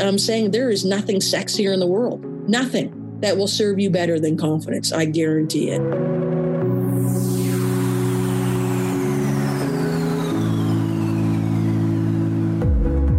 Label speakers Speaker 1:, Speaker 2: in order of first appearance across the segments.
Speaker 1: I'm saying there is nothing sexier in the world, nothing that will serve you better than confidence. I guarantee it.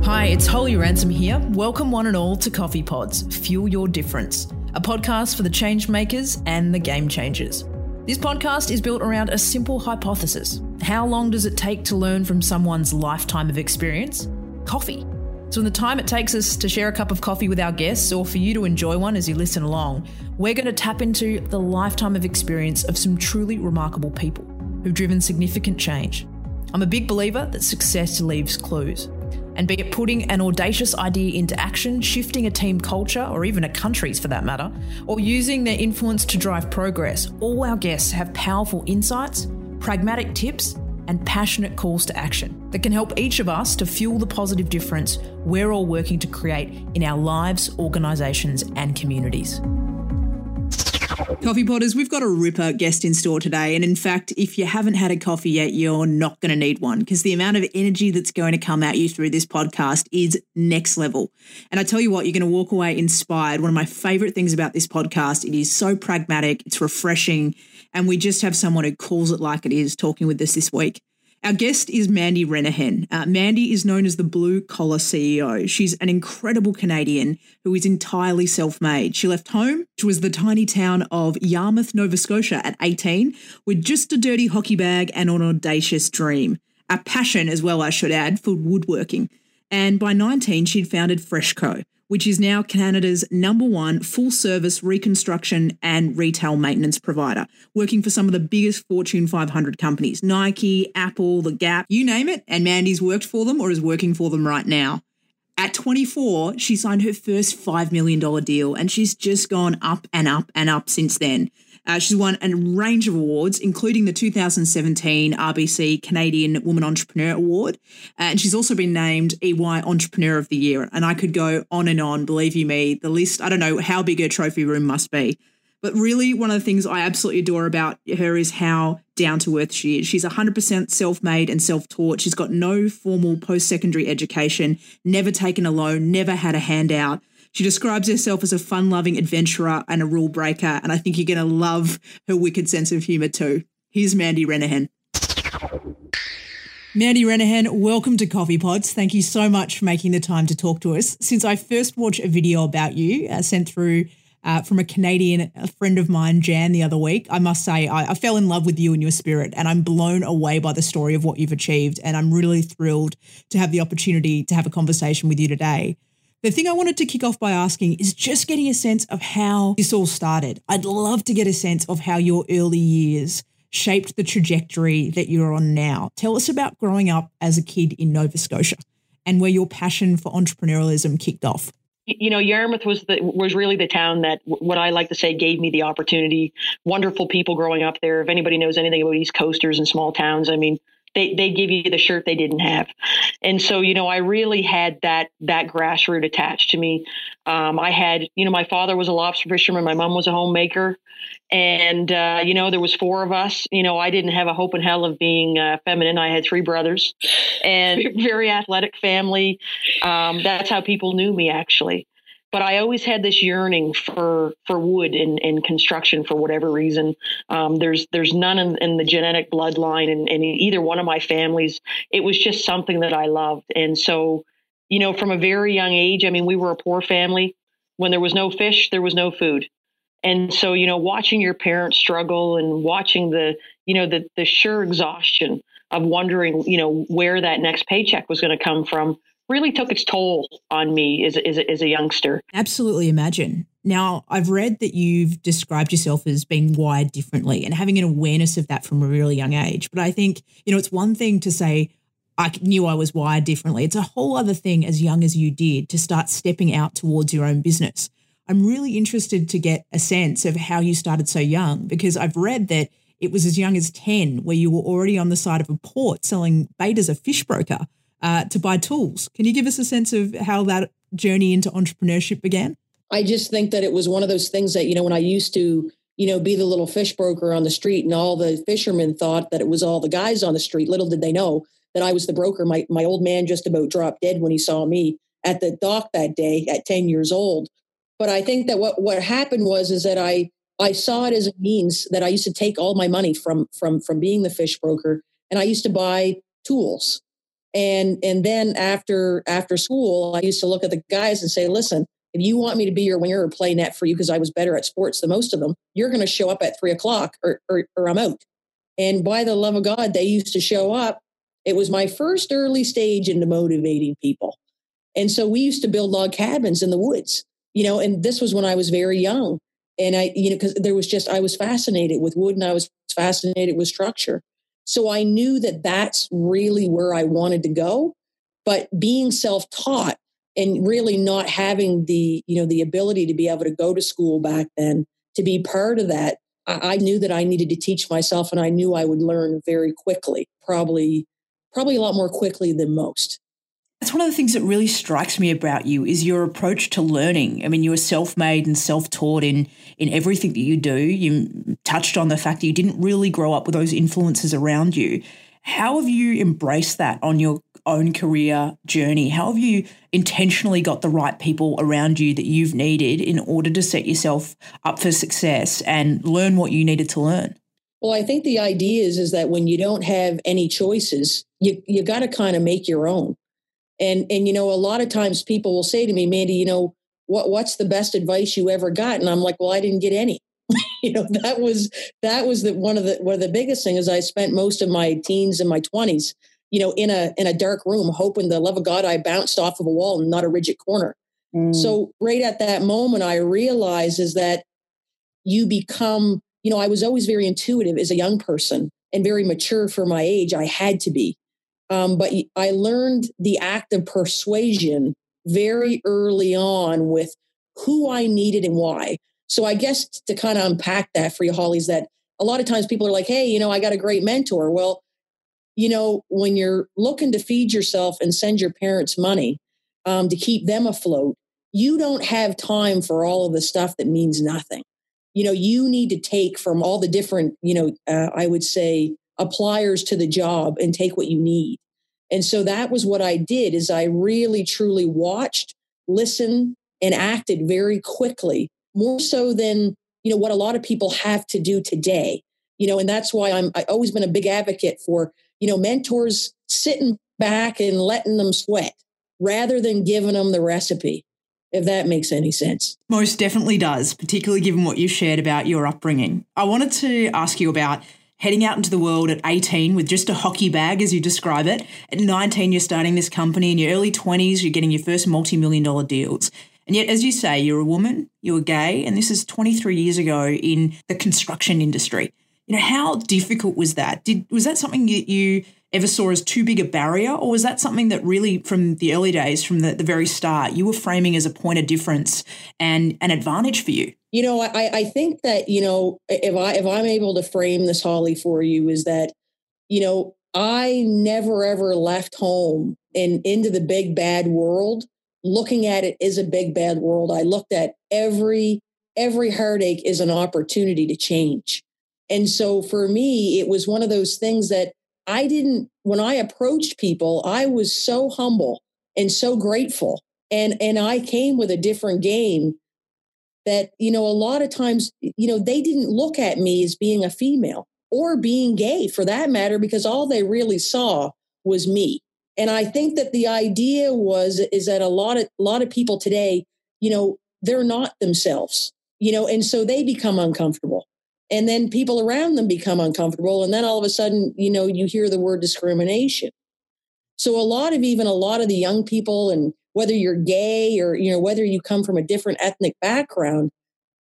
Speaker 2: Hi, it's Holly Ransom here. Welcome, one and all, to Coffee Pods Fuel Your Difference, a podcast for the change makers and the game changers. This podcast is built around a simple hypothesis. How long does it take to learn from someone's lifetime of experience? Coffee. So, in the time it takes us to share a cup of coffee with our guests, or for you to enjoy one as you listen along, we're going to tap into the lifetime of experience of some truly remarkable people who've driven significant change. I'm a big believer that success leaves clues. And be it putting an audacious idea into action, shifting a team culture, or even a country's for that matter, or using their influence to drive progress, all our guests have powerful insights, pragmatic tips, and passionate calls to action that can help each of us to fuel the positive difference we're all working to create in our lives, organisations, and communities.
Speaker 3: Coffee Potters, we've got a ripper guest in store today. And in fact, if you haven't had a coffee yet, you're not going to need one because the amount of energy that's going to come at you through this podcast is next level. And I tell you what, you're going to walk away inspired. One of my favorite things about this podcast, it is so pragmatic, it's refreshing, and we just have someone who calls it like it is talking with us this week. Our guest is Mandy Rennehan. Uh, Mandy is known as the blue collar CEO. She's an incredible Canadian who is entirely self made. She left home, which was the tiny town of Yarmouth, Nova Scotia, at 18, with just a dirty hockey bag and an audacious dream. A passion, as well, I should add, for woodworking. And by 19, she'd founded Freshco, which is now Canada's number one full service reconstruction and retail maintenance provider, working for some of the biggest Fortune 500 companies Nike, Apple, The Gap, you name it. And Mandy's worked for them or is working for them right now. At 24, she signed her first $5 million deal, and she's just gone up and up and up since then. Uh, she's won a range of awards, including the 2017 RBC Canadian Woman Entrepreneur Award. Uh, and she's also been named EY Entrepreneur of the Year. And I could go on and on, believe you me. The list, I don't know how big her trophy room must be. But really, one of the things I absolutely adore about her is how down to earth she is. She's 100% self made and self taught. She's got no formal post secondary education, never taken a loan, never had a handout. She describes herself as a fun loving adventurer and a rule breaker. And I think you're going to love her wicked sense of humor too. Here's Mandy Rennehan. Mandy Rennehan, welcome to Coffee Pods. Thank you so much for making the time to talk to us. Since I first watched a video about you uh, sent through uh, from a Canadian a friend of mine, Jan, the other week, I must say I, I fell in love with you and your spirit, and I'm blown away by the story of what you've achieved. And I'm really thrilled to have the opportunity to have a conversation with you today. The thing I wanted to kick off by asking is just getting a sense of how this all started. I'd love to get a sense of how your early years shaped the trajectory that you're on now. Tell us about growing up as a kid in Nova Scotia and where your passion for entrepreneurialism kicked off.
Speaker 4: You know, Yarmouth was the was really the town that what I like to say gave me the opportunity. Wonderful people growing up there. If anybody knows anything about East Coasters and small towns, I mean, they they give you the shirt they didn't have, and so you know I really had that that grassroots attached to me. Um, I had you know my father was a lobster fisherman, my mom was a homemaker, and uh, you know there was four of us. You know I didn't have a hope in hell of being uh, feminine. I had three brothers, and very athletic family. Um, that's how people knew me actually but I always had this yearning for for wood and, and construction for whatever reason. Um, there's there's none in, in the genetic bloodline in, in, either one of my families. It was just something that I loved, and so you know, from a very young age, I mean, we were a poor family. When there was no fish, there was no food. And so, you know, watching your parents struggle and watching the, you know, the the sure exhaustion of wondering, you know, where that next paycheck was going to come from really took its toll on me as, as, as a youngster.
Speaker 3: Absolutely imagine. Now, I've read that you've described yourself as being wired differently and having an awareness of that from a really young age. But I think, you know, it's one thing to say, I knew I was wired differently. It's a whole other thing as young as you did to start stepping out towards your own business. I'm really interested to get a sense of how you started so young because I've read that it was as young as 10 where you were already on the side of a port selling bait as a fish broker uh, to buy tools. Can you give us a sense of how that journey into entrepreneurship began?
Speaker 1: I just think that it was one of those things that, you know, when I used to, you know, be the little fish broker on the street and all the fishermen thought that it was all the guys on the street. Little did they know that I was the broker. My, my old man just about dropped dead when he saw me
Speaker 4: at the dock that day at 10 years old. But I think that what, what happened was is that I I saw it as a means that I used to take all my money from from from being the fish broker and I used to buy tools. And and then after after school, I used to look at the guys and say, listen, if you want me to be your winger or play net for you because I was better at sports than most of them, you're going to show up at three o'clock or, or, or I'm out. And by the love of God, they used to show up. It was my first early stage into motivating people. And so we used to build log cabins in the woods, you know, and this was when I was very young. And I, you know, because there was just, I was fascinated with wood and I was fascinated with structure. So I knew that that's really where I wanted to go. But being self taught and really not having the, you know, the ability to be able to go to school back then, to be part of that, I, I knew that I needed to teach myself and I knew I would learn very quickly, probably, probably a lot more quickly than most.
Speaker 3: That's one of the things that really strikes me about you is your approach to learning. I mean, you were self-made and self-taught in in everything that you do. You touched on the fact that you didn't really grow up with those influences around you. How have you embraced that on your own career journey? How have you intentionally got the right people around you that you've needed in order to set yourself up for success and learn what you needed to learn?
Speaker 4: Well, I think the idea is is that when you don't have any choices, you you got to kind of make your own. And and you know, a lot of times people will say to me, Mandy, you know, what what's the best advice you ever got? And I'm like, well, I didn't get any. you know, that was that was the one of the one of the biggest things. Is I spent most of my teens and my twenties, you know, in a in a dark room, hoping the love of God I bounced off of a wall and not a rigid corner. Mm. So right at that moment, I realized is that you become, you know, I was always very intuitive as a young person and very mature for my age. I had to be. Um, but I learned the act of persuasion very early on with who I needed and why. So I guess to kind of unpack that for you, Holly, is that a lot of times people are like, hey, you know, I got a great mentor. Well, you know, when you're looking to feed yourself and send your parents money um, to keep them afloat, you don't have time for all of the stuff that means nothing. You know, you need to take from all the different, you know, uh, I would say appliers to the job and take what you need. And so that was what I did is I really truly watched, listened and acted very quickly, more so than, you know, what a lot of people have to do today. You know, and that's why I'm I've always been a big advocate for, you know, mentors sitting back and letting them sweat rather than giving them the recipe if that makes any sense.
Speaker 3: Most definitely does, particularly given what you shared about your upbringing. I wanted to ask you about heading out into the world at 18 with just a hockey bag, as you describe it. At 19, you're starting this company. In your early 20s, you're getting your first multi million dollar deals. And yet, as you say, you're a woman, you're gay, and this is 23 years ago in the construction industry. You know, how difficult was that? Did was that something that you ever saw as too big a barrier, or was that something that really, from the early days, from the, the very start, you were framing as a point of difference and an advantage for you?
Speaker 4: You know, I, I think that you know if I if I'm able to frame this Holly for you is that you know I never ever left home and into the big bad world looking at it as a big bad world. I looked at every every heartache is an opportunity to change. And so for me, it was one of those things that I didn't, when I approached people, I was so humble and so grateful. And, and I came with a different game that, you know, a lot of times, you know, they didn't look at me as being a female or being gay for that matter, because all they really saw was me. And I think that the idea was, is that a lot of, a lot of people today, you know, they're not themselves, you know, and so they become uncomfortable and then people around them become uncomfortable and then all of a sudden you know you hear the word discrimination. So a lot of even a lot of the young people and whether you're gay or you know whether you come from a different ethnic background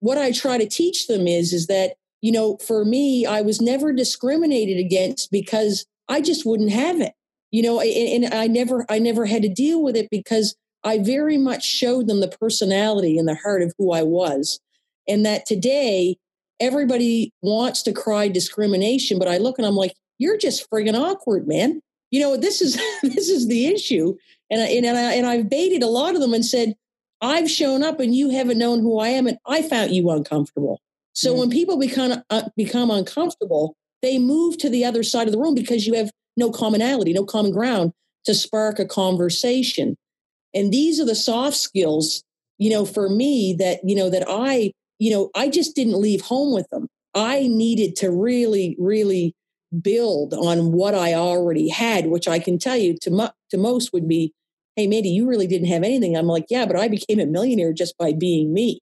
Speaker 4: what i try to teach them is is that you know for me i was never discriminated against because i just wouldn't have it you know and, and i never i never had to deal with it because i very much showed them the personality and the heart of who i was. And that today everybody wants to cry discrimination, but I look and I'm like, you're just friggin' awkward, man. You know, this is this is the issue. And I, and, I, and I've baited a lot of them and said, I've shown up and you haven't known who I am, and I found you uncomfortable. So mm when people become uh, become uncomfortable, they move to the other side of the room because you have no commonality, no common ground to spark a conversation. And these are the soft skills, you know, for me that, you know, that I, you know, I just didn't leave home with them. I needed to really, really build on what I already had, which I can tell you to, mo- to most would be, hey, Mandy, you really didn't have anything. I'm like, yeah, but I became a millionaire just by being me.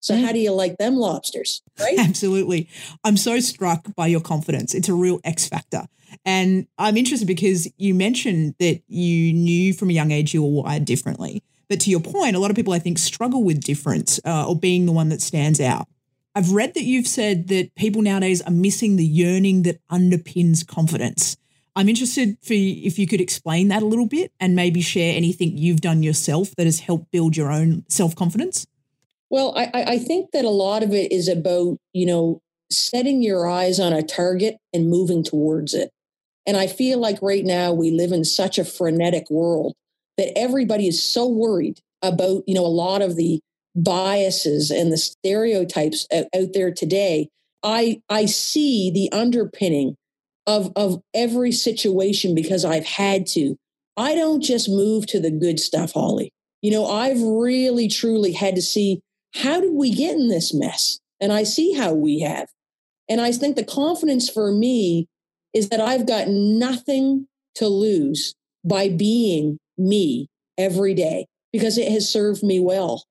Speaker 4: So mm. how do you like them lobsters? Right?
Speaker 3: Absolutely. I'm so struck by your confidence. It's a real X factor. And I'm interested because you mentioned that you knew from a young age you were wired differently. But to your point, a lot of people I think struggle with difference uh, or being the one that stands out. I've read that you've said that people nowadays are missing the yearning that underpins confidence. I'm interested for if you could explain that a little bit and maybe share anything you've done yourself that has helped build your own self confidence.
Speaker 4: Well, I, I think that a lot of it is about, you know, setting your eyes on a target and moving towards it. And I feel like right now we live in such a frenetic world that everybody is so worried about, you know, a lot of the biases and the stereotypes out, out there today. I I see the underpinning of of every situation because I've had to. I don't just move to the good stuff, Holly. You know, I've really truly had to see how did we get in this mess? And I see how we have. And I think the confidence for me is that I've got nothing to lose by being me every day because it has served me well.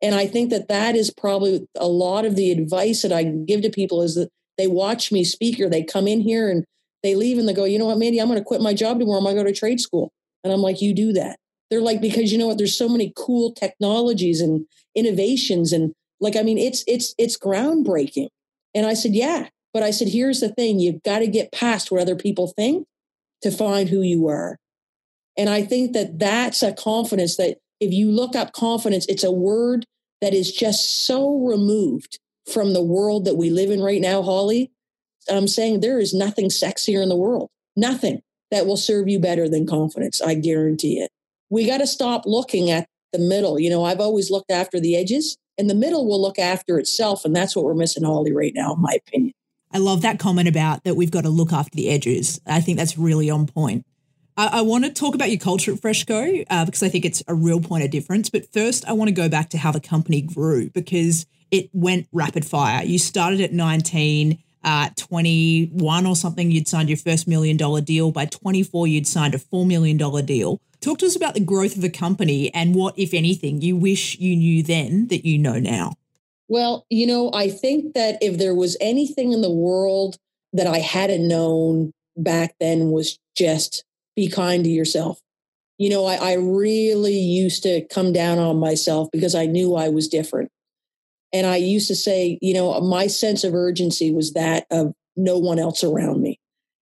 Speaker 4: And I think that that is probably a lot of the advice that I give to people is that they watch me speak or they come in here and they leave and they go, you know what, Mandy, I'm going to quit my job tomorrow. I'm going to go to trade school. And I'm like, you do that. They're like, because you know what, there's so many cool technologies and innovations. And like, I mean, it's, it's, it's groundbreaking. And I said, yeah. But I said, here's the thing you've got to get past what other people think to find who you are. And I think that that's a confidence that if you look up confidence, it's a word that is just so removed from the world that we live in right now, Holly. I'm saying there is nothing sexier in the world, nothing that will serve you better than confidence. I guarantee it. We got to stop looking at the middle. You know, I've always looked after the edges, and the middle will look after itself. And that's what we're missing, Holly, right now, in my opinion.
Speaker 3: I love that comment about that we've got to look after the edges. I think that's really on point. I, I want to talk about your culture at Freshco uh, because I think it's a real point of difference. But first, I want to go back to how the company grew because it went rapid fire. You started at 19, uh, 21 or something, you'd signed your first million dollar deal. By 24, you'd signed a $4 million deal. Talk to us about the growth of the company and what, if anything, you wish you knew then that you know now.
Speaker 4: Well, you know, I think that if there was anything in the world that I hadn't known back then was just be kind to yourself. You know, I, I really used to come down on myself because I knew I was different. And I used to say, you know, my sense of urgency was that of no one else around me.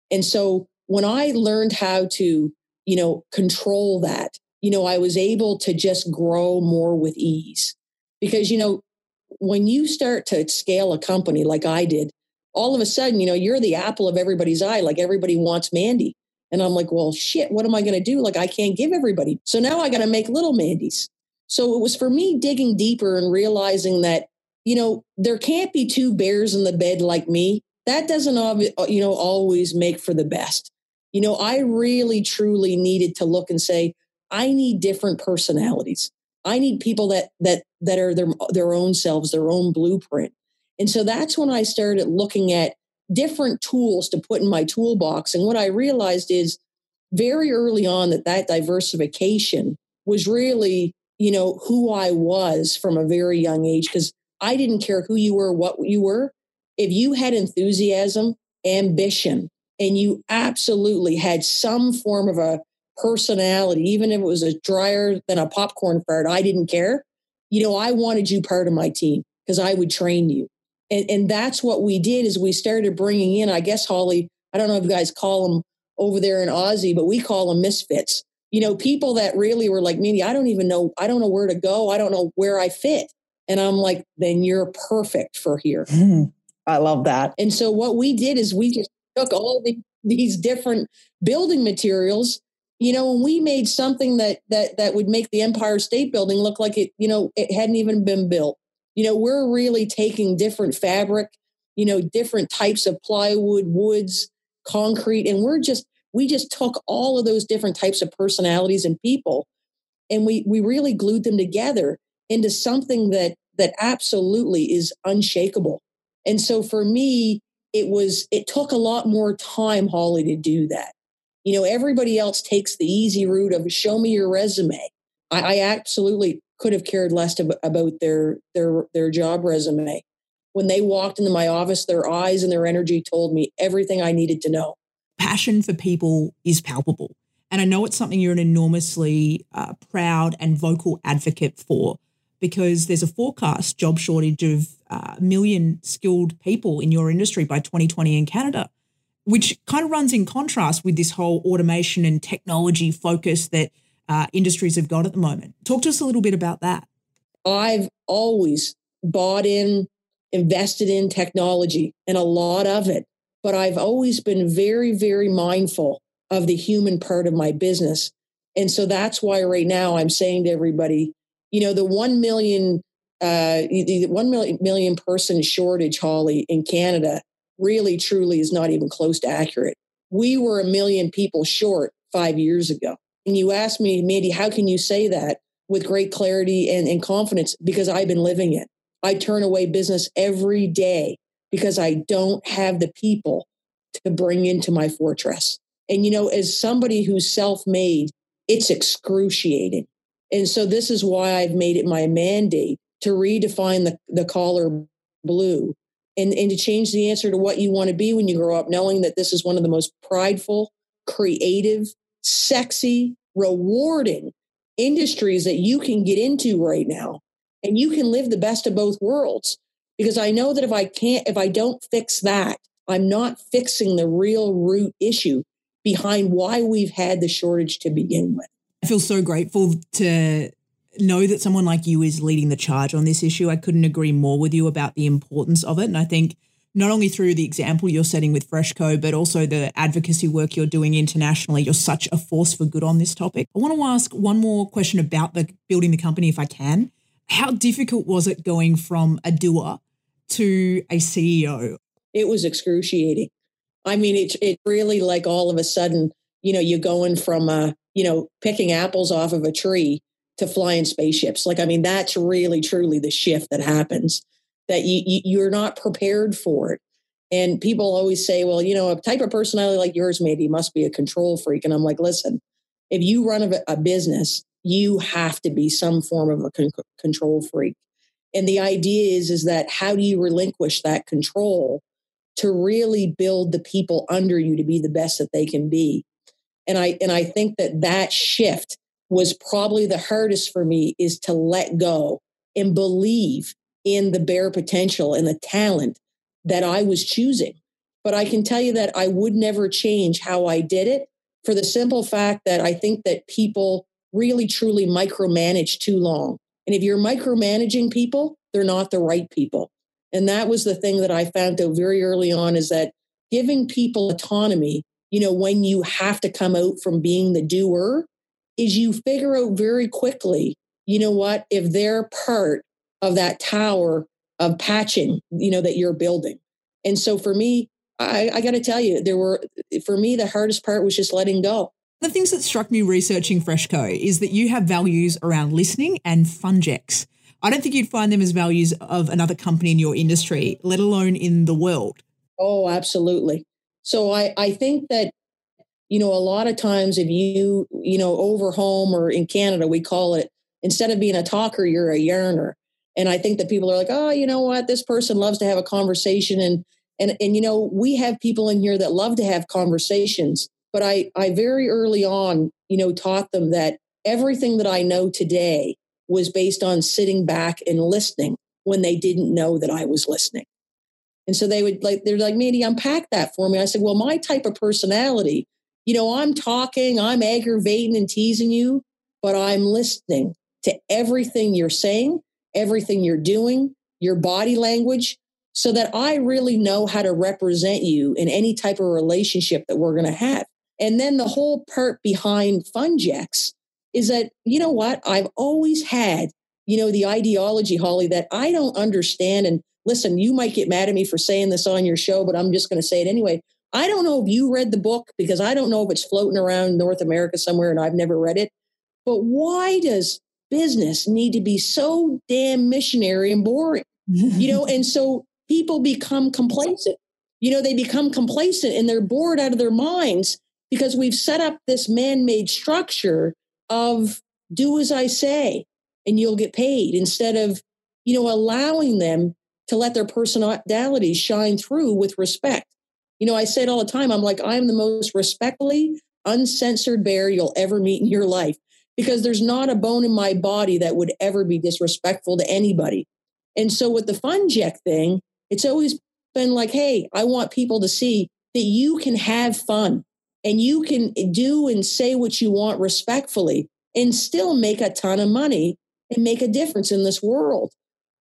Speaker 4: And so when I learned how to, you know, control that, you know, I was able to just grow more with ease. Because, you know, when you start to scale a company like I did, all of a sudden, you know, you're the apple of everybody's eye. Like everybody wants Mandy. And I'm like, well, shit, what am I going to do? Like, I can't give everybody. So now I got to make little Mandy's. So it was for me digging deeper and realizing that, you know, there can't be two bears in the bed like me. That doesn't, uh, you know, always make for the best. You know, I really, truly needed to look and say, I need different personalities. I need people that that that are their their own selves, their own blueprint. And so that's when I started looking at different tools to put in my toolbox. And what I realized is very early on that that diversification was really, you know, who I was from a very young age because I didn't care who you were, what you were. If you had enthusiasm, ambition, and you absolutely had some form of a personality, even if it was a drier than a popcorn fart, I didn't care. You know, I wanted you part of my team because I would train you and, and that's what we did is we started bringing in i guess holly i don't know if you guys call them over there in aussie but we call them misfits. You know people that really were like me i don't even know i don't know where to go. I don't know where i fit. And i'm like then you're perfect for here.
Speaker 5: Mm, i love that.
Speaker 4: And so what we did is we just took all the, these different building materials you know and we made something that that that would make the empire state building look like it you know it hadn't even been built you know, we're really taking different fabric, you know, different types of plywood, woods, concrete, and we're just, we just took all of those different types of personalities and people and we we really glued them together into something that that absolutely is unshakable. And so for me, it was it took a lot more time, Holly, to do that. You know, everybody else takes the easy route of show me your resume. I, I absolutely could have cared less about their their their job resume. When they walked into my office, their eyes and their energy told me everything I needed to know.
Speaker 3: Passion for people is palpable. And I know it's something you're an enormously uh, proud and vocal advocate for because there's a forecast job shortage of a uh, million skilled people in your industry by 2020 in Canada, which kind of runs in contrast with this whole automation and technology focus that uh, industries have got at the moment. Talk to us a little bit about that.
Speaker 4: I've always bought in, invested in technology and a lot of it, but I've always been very, very mindful of the human part of my business. And so that's why right now I'm saying to everybody, you know, the 1 million, uh, the 1 million, million person shortage, Holly, in Canada really truly is not even close to accurate. We were a million people short five years ago. And you asked me, Mandy, how can you say that with great clarity and, and confidence? Because I've been living it. I turn away business every day because I don't have the people to bring into my fortress. And, you know, as somebody who's self made, it's excruciating. And so this is why I've made it my mandate to redefine the, the collar blue and, and to change the answer to what you want to be when you grow up, knowing that this is one of the most prideful, creative, sexy, rewarding industries that you can get into right now. And you can live the best of both worlds. Because I know that if I can't, if I don't fix that, I'm not fixing the real root issue behind why we've had the shortage to begin with.
Speaker 3: I feel so grateful to know that someone like you is leading the charge on this issue. I couldn't agree more with you about the importance of it. And I think not only through the example you're setting with Freshco, but also the advocacy work you're doing internationally, you're such a force for good on this topic. I want to ask one more question about the building the company, if I can. How difficult was it going from a doer to a CEO?
Speaker 4: It was excruciating. I mean, it it really like all of a sudden, you know, you're going from uh, you know, picking apples off of a tree to flying spaceships. Like, I mean, that's really truly the shift that happens that you, you you're not prepared for it. And people always say, well, you know, a type of personality like yours maybe must be a control freak. And I'm like, listen, if you run a, a business, you have to be some form of a con- control freak. And the idea is, is that how do you relinquish that control to really build the people under you to be the best that they can be. And I and I think that that shift was probably the hardest for me is to let go and believe in the bare potential and the talent that I was choosing. But I can tell you that I would never change how I did it for the simple fact that I think that people really truly micromanage too long. And if you're micromanaging people, they're not the right people. And that was the thing that I found out very early on is that giving people autonomy, you know, when you have to come out from being the doer, is you figure out very quickly, you know what, if they're part of that tower of patching, you know, that you're building. And so for me, I, I got to tell you, there were, for me, the hardest part was just letting go.
Speaker 3: The things that struck me researching Freshco is that you have values around listening and fungex. I don't think you'd find them as values of another company in your industry, let alone in the world.
Speaker 4: Oh, absolutely. So I, I think that, you know, a lot of times if you, you know, over home or in Canada, we call it instead of being a talker, you're a yarner. And I think that people are like, oh, you know what, this person loves to have a conversation. And and and you know, we have people in here that love to have conversations. But I I very early on, you know, taught them that everything that I know today was based on sitting back and listening when they didn't know that I was listening. And so they would like, they're like, Mandy, unpack that for me. I said, well, my type of personality, you know, I'm talking, I'm aggravating and teasing you, but I'm listening to everything you're saying, everything you're doing, your body language, so that I really know how to represent you in any type of relationship that we're going to have. And then the whole part behind Fungex is that, you know what? I've always had, you know, the ideology, Holly, that I don't understand. And listen, you might get mad at me for saying this on your show, but I'm just going to say it anyway. I don't know if you read the book because I don't know if it's floating around North America somewhere and I've never read it. But why does business need to be so damn missionary and boring? you know, and so people become complacent. You know, they become complacent and they're bored out of their minds because we've set up this man made structure of do as I say and you'll get paid instead of, you know, allowing them to let their personalities shine through with respect. You know, I say it all the time. I'm like, I'm the most respectfully uncensored bear you'll ever meet in your life because there's not a bone in my body that would ever be disrespectful to anybody. And so with the FunJect thing, it's always been like, hey, I want people to see that you can have fun and you can do and say what you want respectfully and still make a ton of money and make a difference in this world.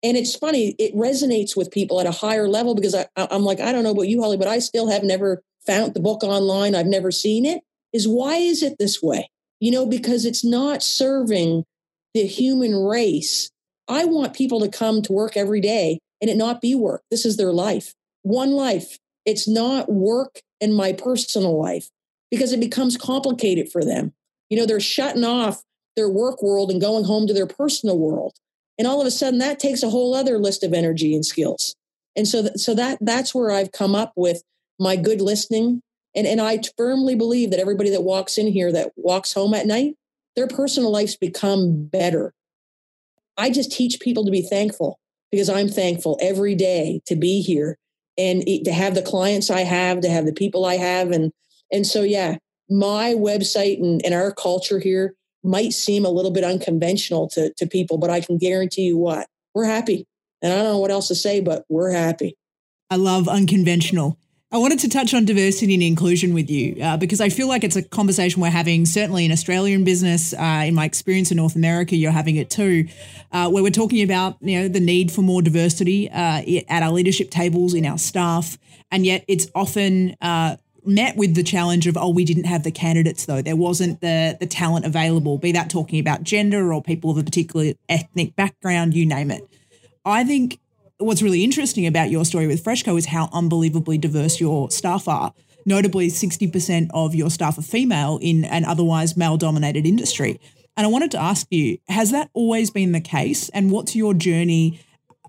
Speaker 4: And it's funny, it resonates with people at a higher level because I, I'm like, I don't know about you, Holly, but I still have never found the book online. I've never seen it. Is why is it this way? You know, because it's not serving the human race. I want people to come to work every day and it not be work. This is their life. One life. It's not work in my personal life because it becomes complicated for them. You know, they're shutting off their work world and going home to their personal world. And all of a sudden that takes a whole other list of energy and skills. And so, th- so that that's where I've come up with my good listening. And, and I firmly believe that everybody that walks in here that walks home at night, their personal lives become better. I just teach people to be thankful because I'm thankful every day to be here and to have the clients I have, to have the people I have. And, and so, yeah, my website and, and our culture here might seem a little bit unconventional to, to people, but I can guarantee you what, we're happy. And I don't know what else to say, but we're happy.
Speaker 3: I love unconventional. I wanted to touch on diversity and inclusion with you uh, because I feel like it's a conversation we're having, certainly in Australian business. Uh, in my experience in North America, you're having it too, uh, where we're talking about you know the need for more diversity uh, at our leadership tables in our staff, and yet it's often uh, met with the challenge of oh we didn't have the candidates though there wasn't the the talent available be that talking about gender or people of a particular ethnic background you name it i think what's really interesting about your story with freshco is how unbelievably diverse your staff are. Notably 60% of your staff are female in an otherwise male dominated industry. And i wanted to ask you has that always been the case? And what's your journey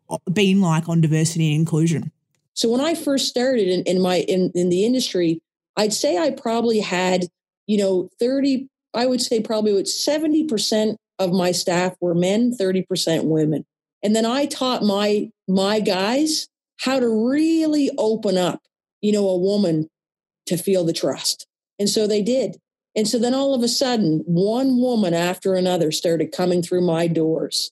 Speaker 3: uh, been like on diversity and inclusion?
Speaker 4: So when I first started in, in my in, in the industry, I'd say I probably had, you know, 30, I would say probably 70% of my staff were men, 30% women. And then I taught my my guys how to really open up, you know, a woman to feel the trust. And so they did. And so then all of a sudden, one woman after another started coming through my doors.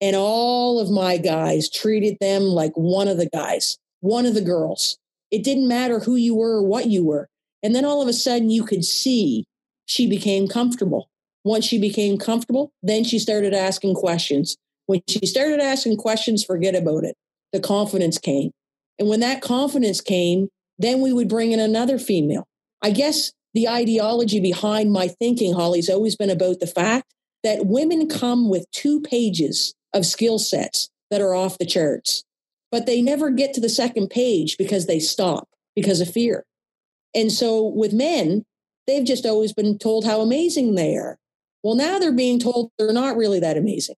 Speaker 4: And all of my guys treated them like one of the guys one of the girls. It didn't matter who you were or what you were. And then all of a sudden you could see she became comfortable. Once she became comfortable, then she started asking questions. When she started asking questions, forget about it. The confidence came. And when that confidence came, then we would bring in another female. I guess the ideology behind my thinking, Holly's always been about the fact that women come with two pages of skill sets that are off the charts but they never get to the second page because they stop because of fear. And so with men, they've just always been told how amazing they are. Well, now they're being told they're not really that amazing.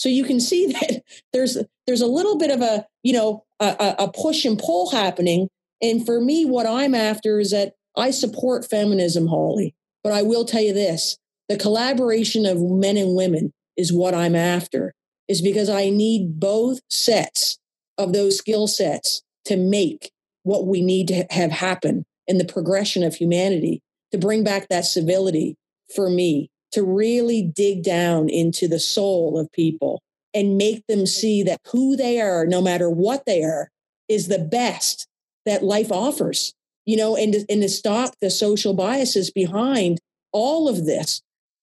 Speaker 4: So you can see that there's there's a little bit of a you know a, a push and pull happening. And for me, what I'm after is that I support feminism, Holly. But I will tell you this: the collaboration of men and women is what I'm after. Is because I need both sets of those skill sets to make what we need to have happen in the progression of humanity to bring back that civility for me to really dig down into the soul of people and make them see that who they are no matter what they are is the best that life offers you know and to, and to stop the social biases behind all of this.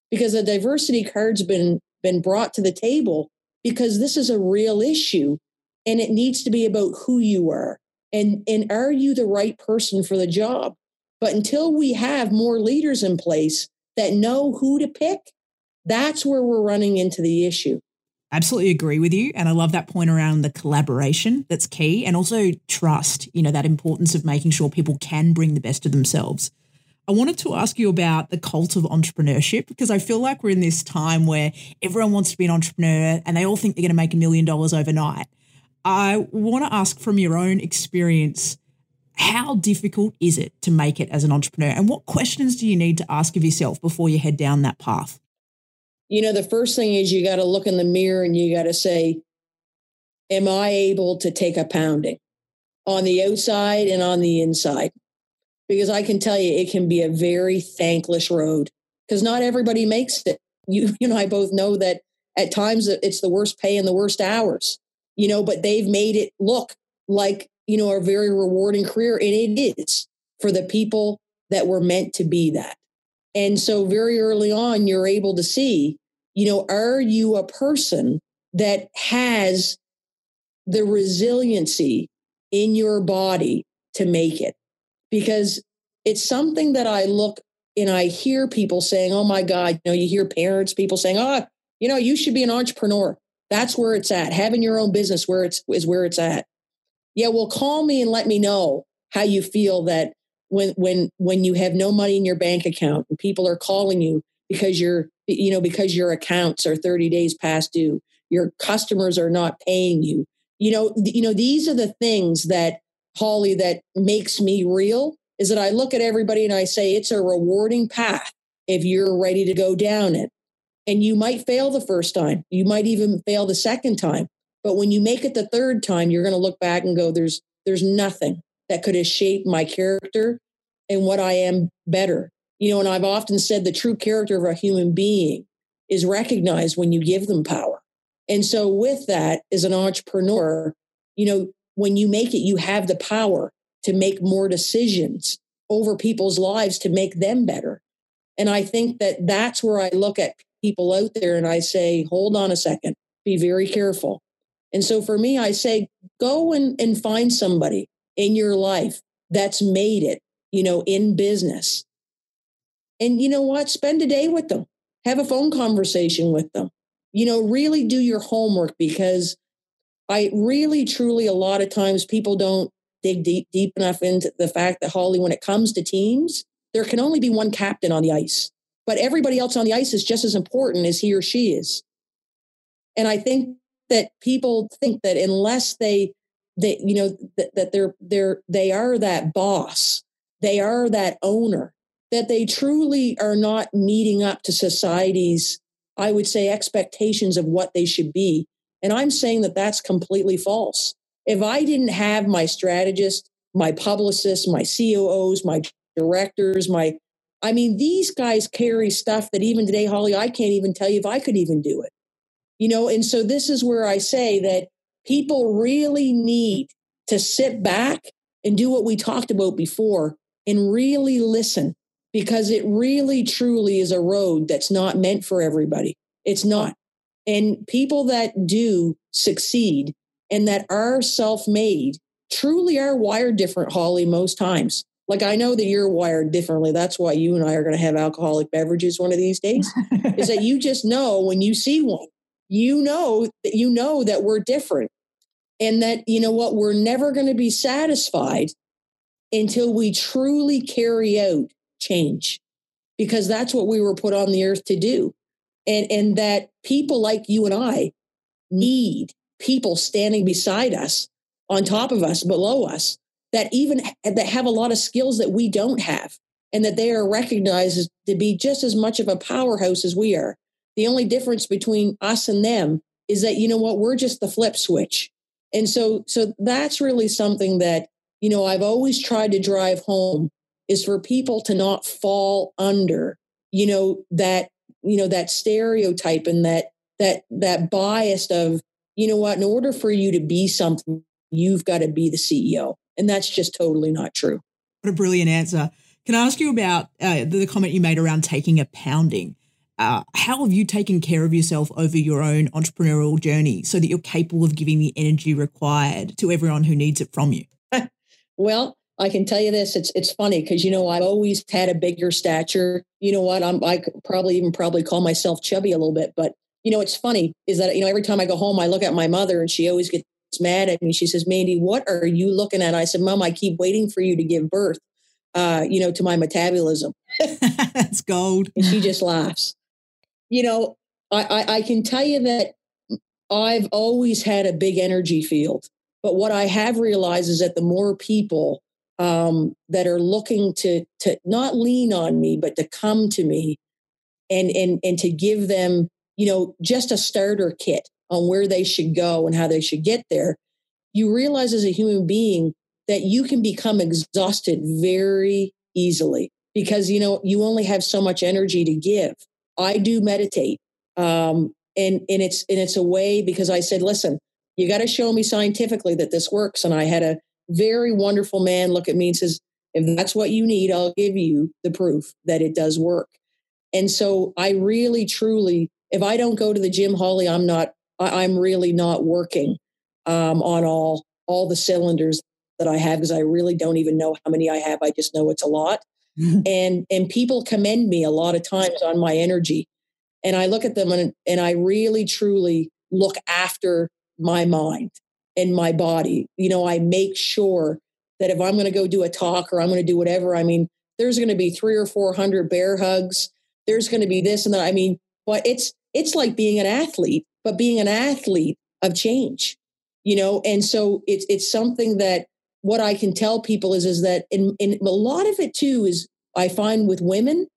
Speaker 4: Because the diversity card's been been brought to the table because this is a real issue and it needs to be about who you are and and are you the right person for the job? But until we have more leaders in place that know who to pick that's where we're running into the issue
Speaker 3: absolutely agree with you and i love that point around the collaboration that's key and also trust you know that importance of making sure people can bring the best of themselves I wanted to ask you about the cult of entrepreneurship because I feel like we're in this time where everyone wants to be an entrepreneur and they all think they're going to make a million dollars overnight. I want to ask from your own experience how difficult is it to make it as an entrepreneur? And what questions do you need to ask of yourself before you head down that path?
Speaker 4: You know, the first thing is you got to look in the mirror and you got to say, Am I able to take a pounding on the outside and on the inside? because I can tell you it can be a very thankless road because not everybody makes it. You, you know, I both know that at times it's the worst pay and the worst hours, you know, but they've made it look like, you know, a very rewarding career. And it is for the people that were meant to be that. And so very early on, you're able to see, you know, are you a person that has the resiliency in your body to make it? because it's something that I look and I hear people saying, oh my God, you know, you hear parents, people saying, oh, you know, you should be an entrepreneur. That's where it's at. Having your own business where it's is where it's at. Yeah, well, call me and let me know how you feel that when when when you have no money in your bank account and people are calling you because you're you know because your accounts are 30 days past due your customers are not paying you you know you know these are the things that Holly, that makes me real is that I look at everybody and I say, it's a rewarding path if you're ready to go down it. And you might fail the first time, you might even fail the second time. But when you make it the third time, you're going to look back and go, there's, there's nothing that could have shaped my character and what I am better. You know, and I've often said the true character of a human being is recognized when you give them power. And so, with that, as an entrepreneur, you know, when you make it, you have the power to make more decisions over people's lives to make them better. And I think that that's where I look at people out there and I say, hold on a second, be very careful. And so for me, I say, go and, and find somebody in your life that's made it, you know, in business. And you know what? Spend a day with them, have a phone conversation with them, you know, really do your homework because I really, truly, a lot of times people don't dig deep, deep enough into the fact that Holly, when it comes to teams, there can only be one captain on the ice, but everybody else on the ice is just as important as he or she is. And I think that people think that unless they, they, you know, that, that they're they're they are that boss, they are that owner, that they truly are not meeting up to society's, I would say, expectations of what they should be and I'm saying that that's completely false. If I didn't have my strategist, my publicists, my COOs, my directors, my, I mean, these guys carry stuff that even today, Holly, I can't even tell you if I could even do it. You know, and so this is where I say that people really need to sit back and do what we talked about before and really listen because it really truly is a road that's not meant for everybody. It's not. And people that do succeed and that are self made truly are wired different, Holly, most times. Like I know that you're wired differently. That's why you and I are going to have alcoholic beverages one of these days. is that you just know when you see one, you know that you know that we're different. And that, you know what, we're never going to be satisfied until we truly carry out change because that's what we were put on the earth to do and and that people like you and I need people standing beside us, on top of us, below us, that even that have a lot of skills that we don't have, and that they are recognized to be just as much of a powerhouse as we are. The only difference between us and them is that you know what we're just the flip switch, and so so that's really something that you know I've always tried to drive home is for people to not fall under you know that you know that stereotype and that that that bias of you know what in order for you to be something you've got to be the ceo and that's just totally not true.
Speaker 3: What a brilliant answer. Can i ask you about uh, the comment you made around taking a pounding uh, how have you taken care of yourself over your own entrepreneurial journey so that you're capable of giving the energy required to everyone who needs it from you
Speaker 4: well I can tell you this, it's it's funny because you know I've always had a bigger stature. You know what? I'm I probably even probably call myself chubby a little bit, but you know it's funny is that you know every time I go home I look at my mother and she always gets mad at me. She says, "Mandy, what are you looking at?" I said, "Mom, I keep waiting for you to give birth." uh, you know, to my metabolism.
Speaker 3: That's gold.
Speaker 4: And she just laughs. You know, I, I, I can tell you that I've always had a big energy field. But what I have realized is that the more people um, that are looking to to not lean on me, but to come to me and and and to give them, you know, just a starter kit on where they should go and how they should get there, you realize as a human being that you can become exhausted very easily because you know you only have so much energy to give. I do meditate. Um, and and it's and it's a way because I said, listen, you got to show me scientifically that this works. And I had a very wonderful man look at me and says, if that's what you need, I'll give you the proof that it does work. And so I really, truly, if I don't go to the gym, Holly, I'm not, I, am really not working um, on all all the cylinders that I have because I really don't even know how many I have. I just know it's a lot. and and people commend me a lot of times on my energy. And I look at them and, and I really truly look after my mind and my body. You know, I make sure that if I'm going to go do a talk or I'm going to do whatever, I mean, there's going to be three or 400 bear hugs. There's going to be this and that. I mean, but it's, it's like being an athlete, but being an athlete of change, you know? And so it's, it's something that what I can tell people is, is that in, in a lot of it too is I find with women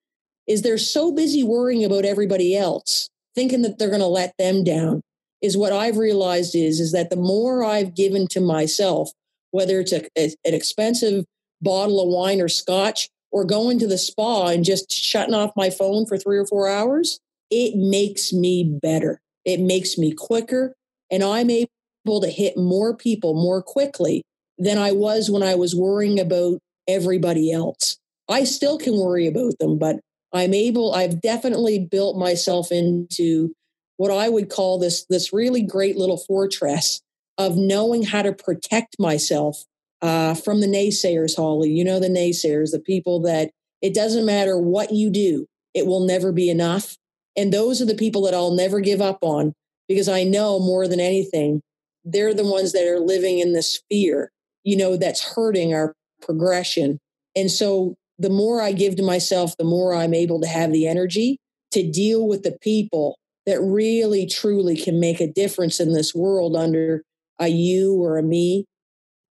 Speaker 4: is they're so busy worrying about everybody else, thinking that they're going to let them down is what I've realized is is that the more I've given to myself, whether it's a, a, an expensive bottle of wine or scotch, or going to the spa and just shutting off my phone for three or four hours, it makes me better. It makes me quicker, and I'm able to hit more people more quickly than I was when I was worrying about everybody else. I still can worry about them, but I'm able, I've definitely built myself into what I would call this this really great little fortress of knowing how to protect myself uh, from the naysayers, Holly. You know the naysayers, the people that it doesn't matter what you do, it will never be enough. And those are the people that I'll never give up on because I know more than anything, they're the ones that are living in this fear, you know, that's hurting our progression. And so the more I give to myself, the more I'm able to have the energy to deal with the people that really truly can make a difference in this world under a you or a me.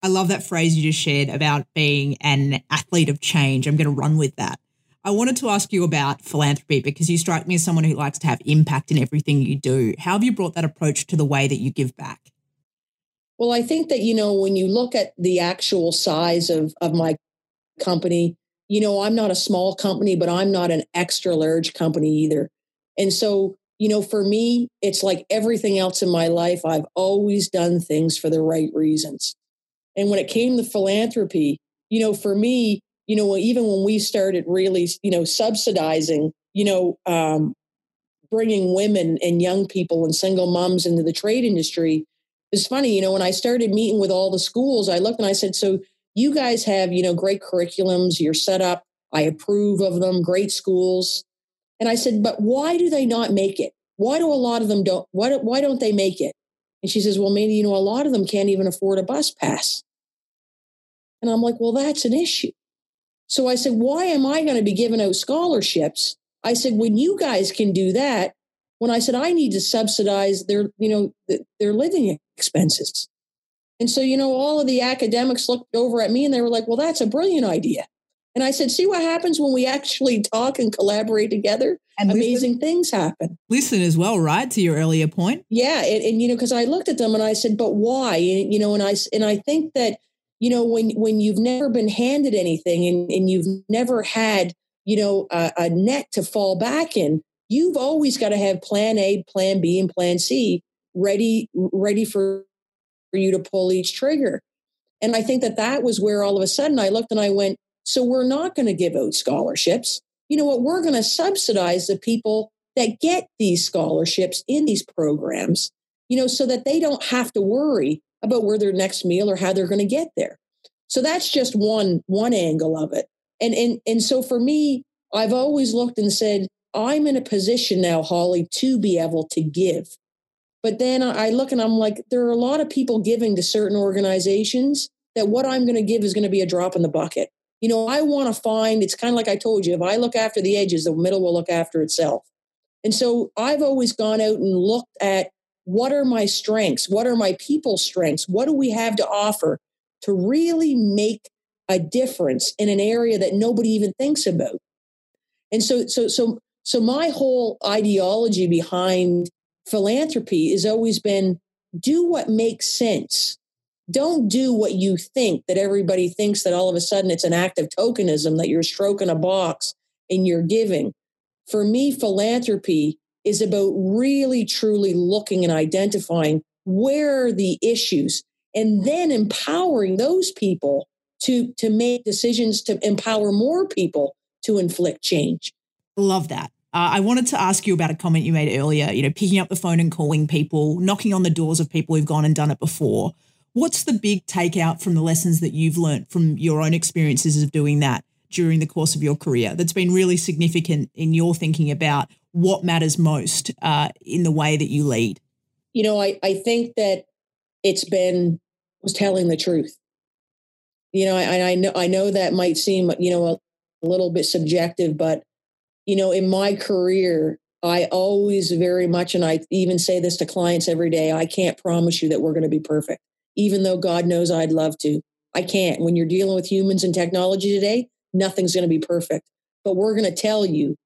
Speaker 3: I love that phrase you just shared about being an athlete of change. I'm going to run with that. I wanted to ask you about philanthropy because you strike me as someone who likes to have impact in everything you do. How have you brought that approach to the way that you give back?
Speaker 4: Well, I think that, you know, when you look at the actual size of, of my company, you know, I'm not a small company, but I'm not an extra large company either. And so you know, for me, it's like everything else in my life, I've always done things for the right reasons. And when it came to philanthropy, you know, for me, you know, even when we started really, you know, subsidizing, you know, um, bringing women and young people and single moms into the trade industry, it's funny, you know, when I started meeting with all the schools, I looked and I said, so you guys have, you know, great curriculums, you're set up, I approve of them, great schools. And I said, but why do they not make it? Why do a lot of them don't, why, why don't they make it? And she says, well, maybe, you know, a lot of them can't even afford a bus pass. And I'm like, well, that's an issue. So I said, why am I going to be giving out scholarships? I said, when you guys can do that, when I said I need to subsidize their, you know, their living expenses. And so, you know, all of the academics looked over at me and they were like, well, that's a brilliant idea. And I said, see what happens when we actually talk and collaborate together? And Amazing things happen.
Speaker 3: Listen as well, right? To your earlier point.
Speaker 4: Yeah. And, and you know, because I looked at them and I said, but why? And, you know, and I, and I think that, you know, when, when you've never been handed anything and, and you've never had, you know, a, a net to fall back in, you've always got to have plan A, plan B, and plan C ready, ready for, for you to pull each trigger. And I think that that was where all of a sudden I looked and I went, so we're not going to give out scholarships. You know what? We're going to subsidize the people that get these scholarships in these programs, you know, so that they don't have to worry about where their next meal or how they're going to get there. So that's just one one angle of it. And and and so for me, I've always looked and said, I'm in a position now, Holly, to be able to give. But then I look and I'm like, there are a lot of people giving to certain organizations that what I'm going to give is going to be a drop in the bucket you know, I want to find it's kind of like I told you if I look after the edges, the middle will look after itself. And so I've always gone out and looked at what are my strengths? What are my people's strengths? What do we have to offer to really make a difference in an area that nobody even thinks about? And so, so, so, so my whole ideology behind philanthropy has always been do what makes sense. Don't do what you think that everybody thinks that all of a sudden it's an act of tokenism that you're stroking a box and you're giving. For me, philanthropy is about really truly looking and identifying where are the issues and then empowering those people to to make decisions to empower more people to inflict change
Speaker 3: love that uh, I wanted to ask you about a comment you made earlier, you know, picking up the phone and calling people, knocking on the doors of people who've gone and done it before. What's the big takeout from the lessons that you've learned from your own experiences of doing that during the course of your career that's been really significant in your thinking about what matters most uh, in the way that you lead?
Speaker 4: You know, I, I think that it's been was telling the truth. You know, I, I know I know that might seem you know a, a little bit subjective, but you know, in my career, I always very much, and I even say this to clients every day I can't promise you that we're going to be perfect, even though God knows I'd love to. I can't. When you're dealing with humans and technology today, nothing's going to be perfect. But we're going to tell you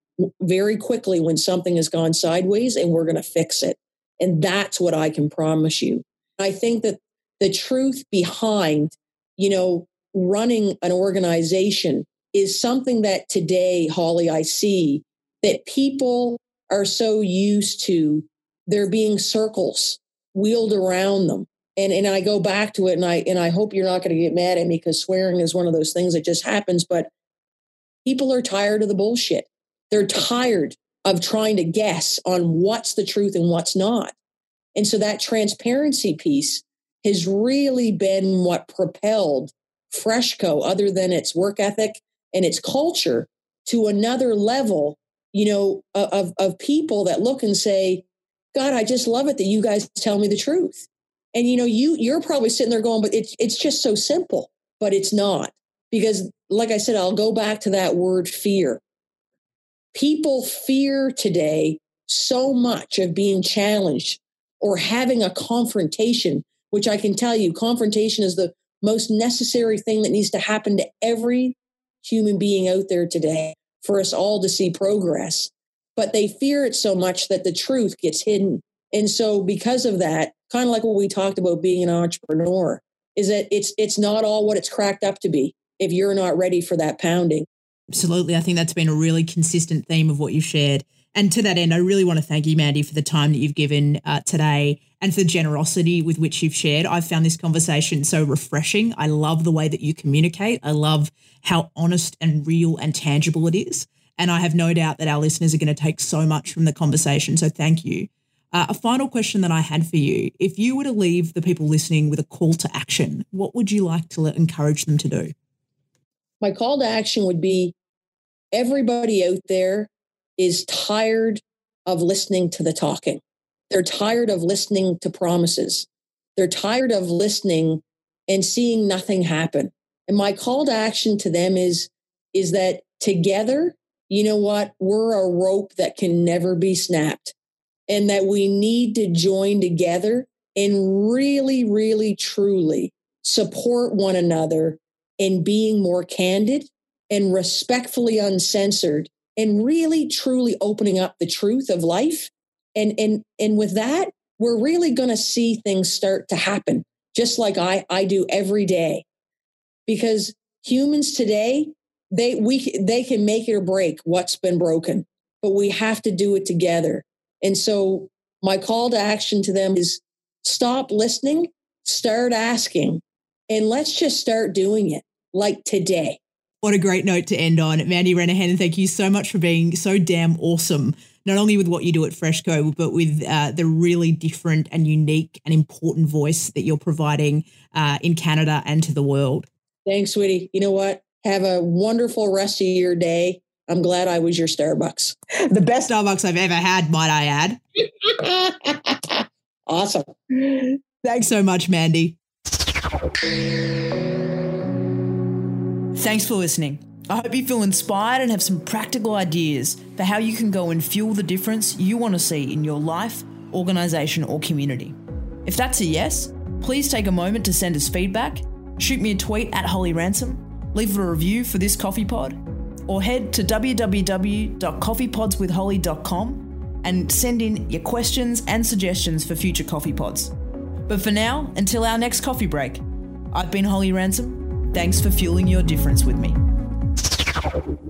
Speaker 4: very quickly when something has gone sideways and we're going to fix it. And that's what I can promise you. I think that the truth behind, you know, running an organization is something that today, Holly, I see that people are so used to there being circles wheeled around them. And and I go back to it and I and I hope you're not going to get mad at me because swearing is one of those things that just happens, but people are tired of the bullshit. They're tired of trying to guess on what's the truth and what's not. And so that transparency piece has really been what propelled Freshco, other than its work ethic and its culture to another level, you know, of, of people that look and say, God, I just love it that you guys tell me the truth. And you know, you you're probably sitting there going, but it's it's just so simple, but it's not. Because like I said, I'll go back to that word fear. People fear today so much of being challenged or having a confrontation, which I can tell you, confrontation is the most necessary thing that needs to happen to every human being out there today for us all to see progress. But they fear it so much that the truth gets hidden. And so because of that, kind of like what we talked about being an entrepreneur, is that it's it's not all what it's cracked up to be if you're not ready for that pounding.
Speaker 3: Absolutely. I think that's been a really consistent theme of what you've shared. And to that end, I really want to thank you, Mandy, for the time that you've given uh, today and for the generosity with which you've shared. I've found this conversation so refreshing. I love the way that you communicate. I love how honest and real and tangible it is. And I have no doubt that our listeners are going to take so much from the conversation. So thank you. Uh, a final question that I had for you if you were to leave the people listening with a call to action, what would you like to encourage them to do?
Speaker 4: My call to action would be everybody out there is tired of listening to the talking. They're tired of listening to promises. They're tired of listening and seeing nothing happen. And my call to action to them is is that together, you know what? We're a rope that can never be snapped. And that we need to join together and really really truly support one another in being more candid and respectfully uncensored and really truly opening up the truth of life and and and with that we're really going to see things start to happen just like i i do every day. Because humans today they we they can make it or break what's been broken but we have to do it together. And so my call to action to them is stop listening start asking and let's just start doing it like today.
Speaker 3: What a great note to end on. Mandy Rennehan, thank you so much for being so damn awesome, not only with what you do at Freshco, but with uh, the really different and unique and important voice that you're providing uh, in Canada and to the world.
Speaker 4: Thanks, sweetie. You know what? Have a wonderful rest of your day. I'm glad I was your Starbucks.
Speaker 3: The best Starbucks I've ever had, might I
Speaker 4: add. awesome.
Speaker 3: Thanks so much, Mandy. Thanks for listening. I hope you feel inspired and have some practical ideas for how you can go and fuel the difference you want to see in your life, organisation, or community. If that's a yes, please take a moment to send us feedback, shoot me a tweet at Holly Ransom, leave a review for this coffee pod, or head to www.coffeepodswithholly.com and send in your questions and suggestions for future coffee pods. But for now, until our next coffee break, I've been Holly Ransom. Thanks for fueling your difference with me. Thank you.